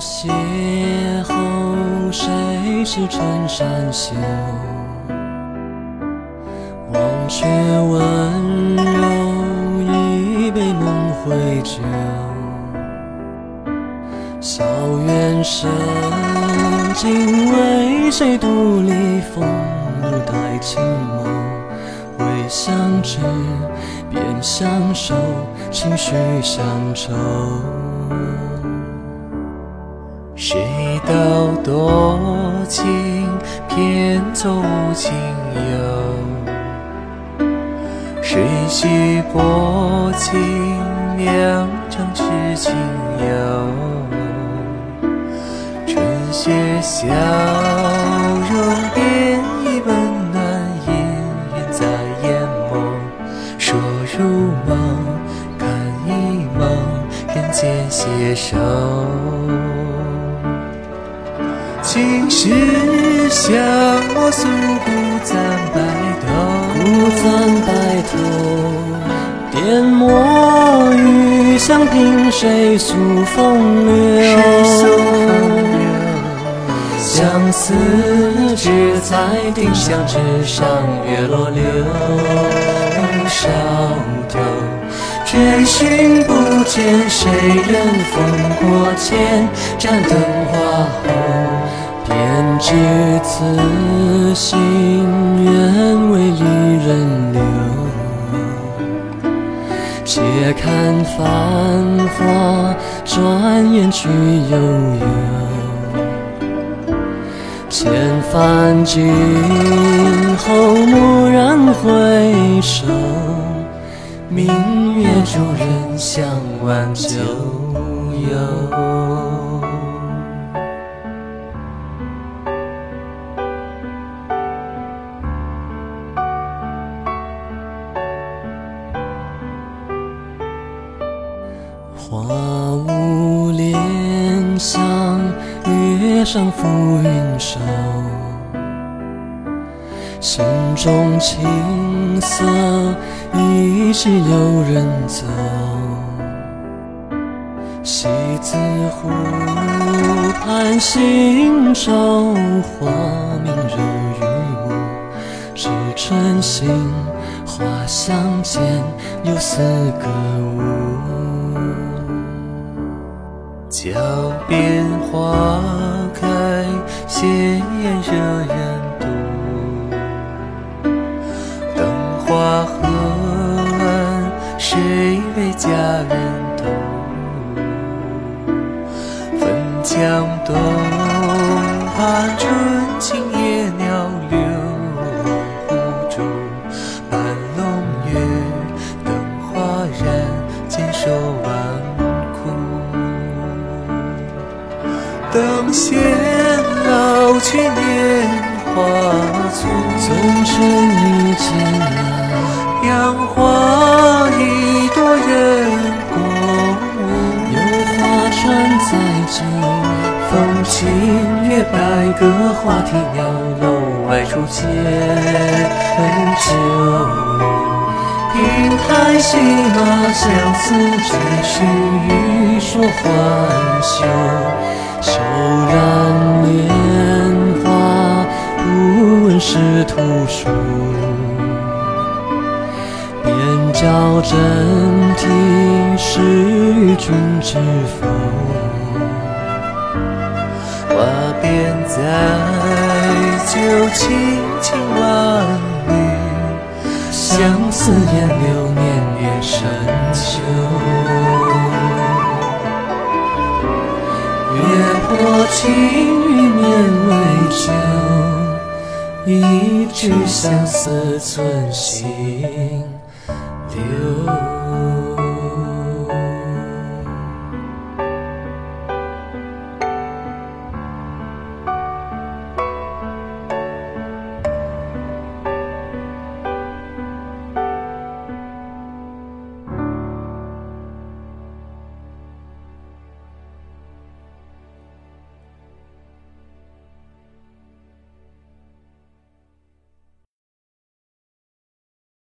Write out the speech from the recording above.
邂逅，谁是春山秀？忘却温柔，一杯梦回酒。小院深，今为谁独立风露待青眸？未相知，便相守，情绪乡愁。谁道多情偏走无情游？谁许薄情酿成痴情游？春雪笑容变一温暖，氤氲在眼眸。说如梦，看一梦，人间携手。青石巷，我诉古簪白头。古簪白头，点墨雨香凭谁诉风流？相思只在丁香枝上，月落柳梢头。追寻不见，谁人风过千盏灯花后，便知此心愿为离人留。且看繁华，转眼去悠悠。千帆尽后，蓦然回首，明月助人向晚秋游。花无莲香，月上浮云收。心中青涩，依稀有人走。西子湖畔行舟，花明柔与目，知春心，花香间，有丝歌舞。桥边花开，鲜艳惹人妒。灯花河岸，谁为佳人渡？汾江东畔，灯线老去，年华促。纵身一剑来，杨花一朵人共舞。有花船载酒，风清月白鸽花啼鸟，楼外初见酒。平台戏马，相思只须欲说还休。不问师徒书。便教真题，是与君知否？花边载酒，轻轻万缕。相思烟流，年月深秋。月破情欲绵为酒，一纸相思寸心留。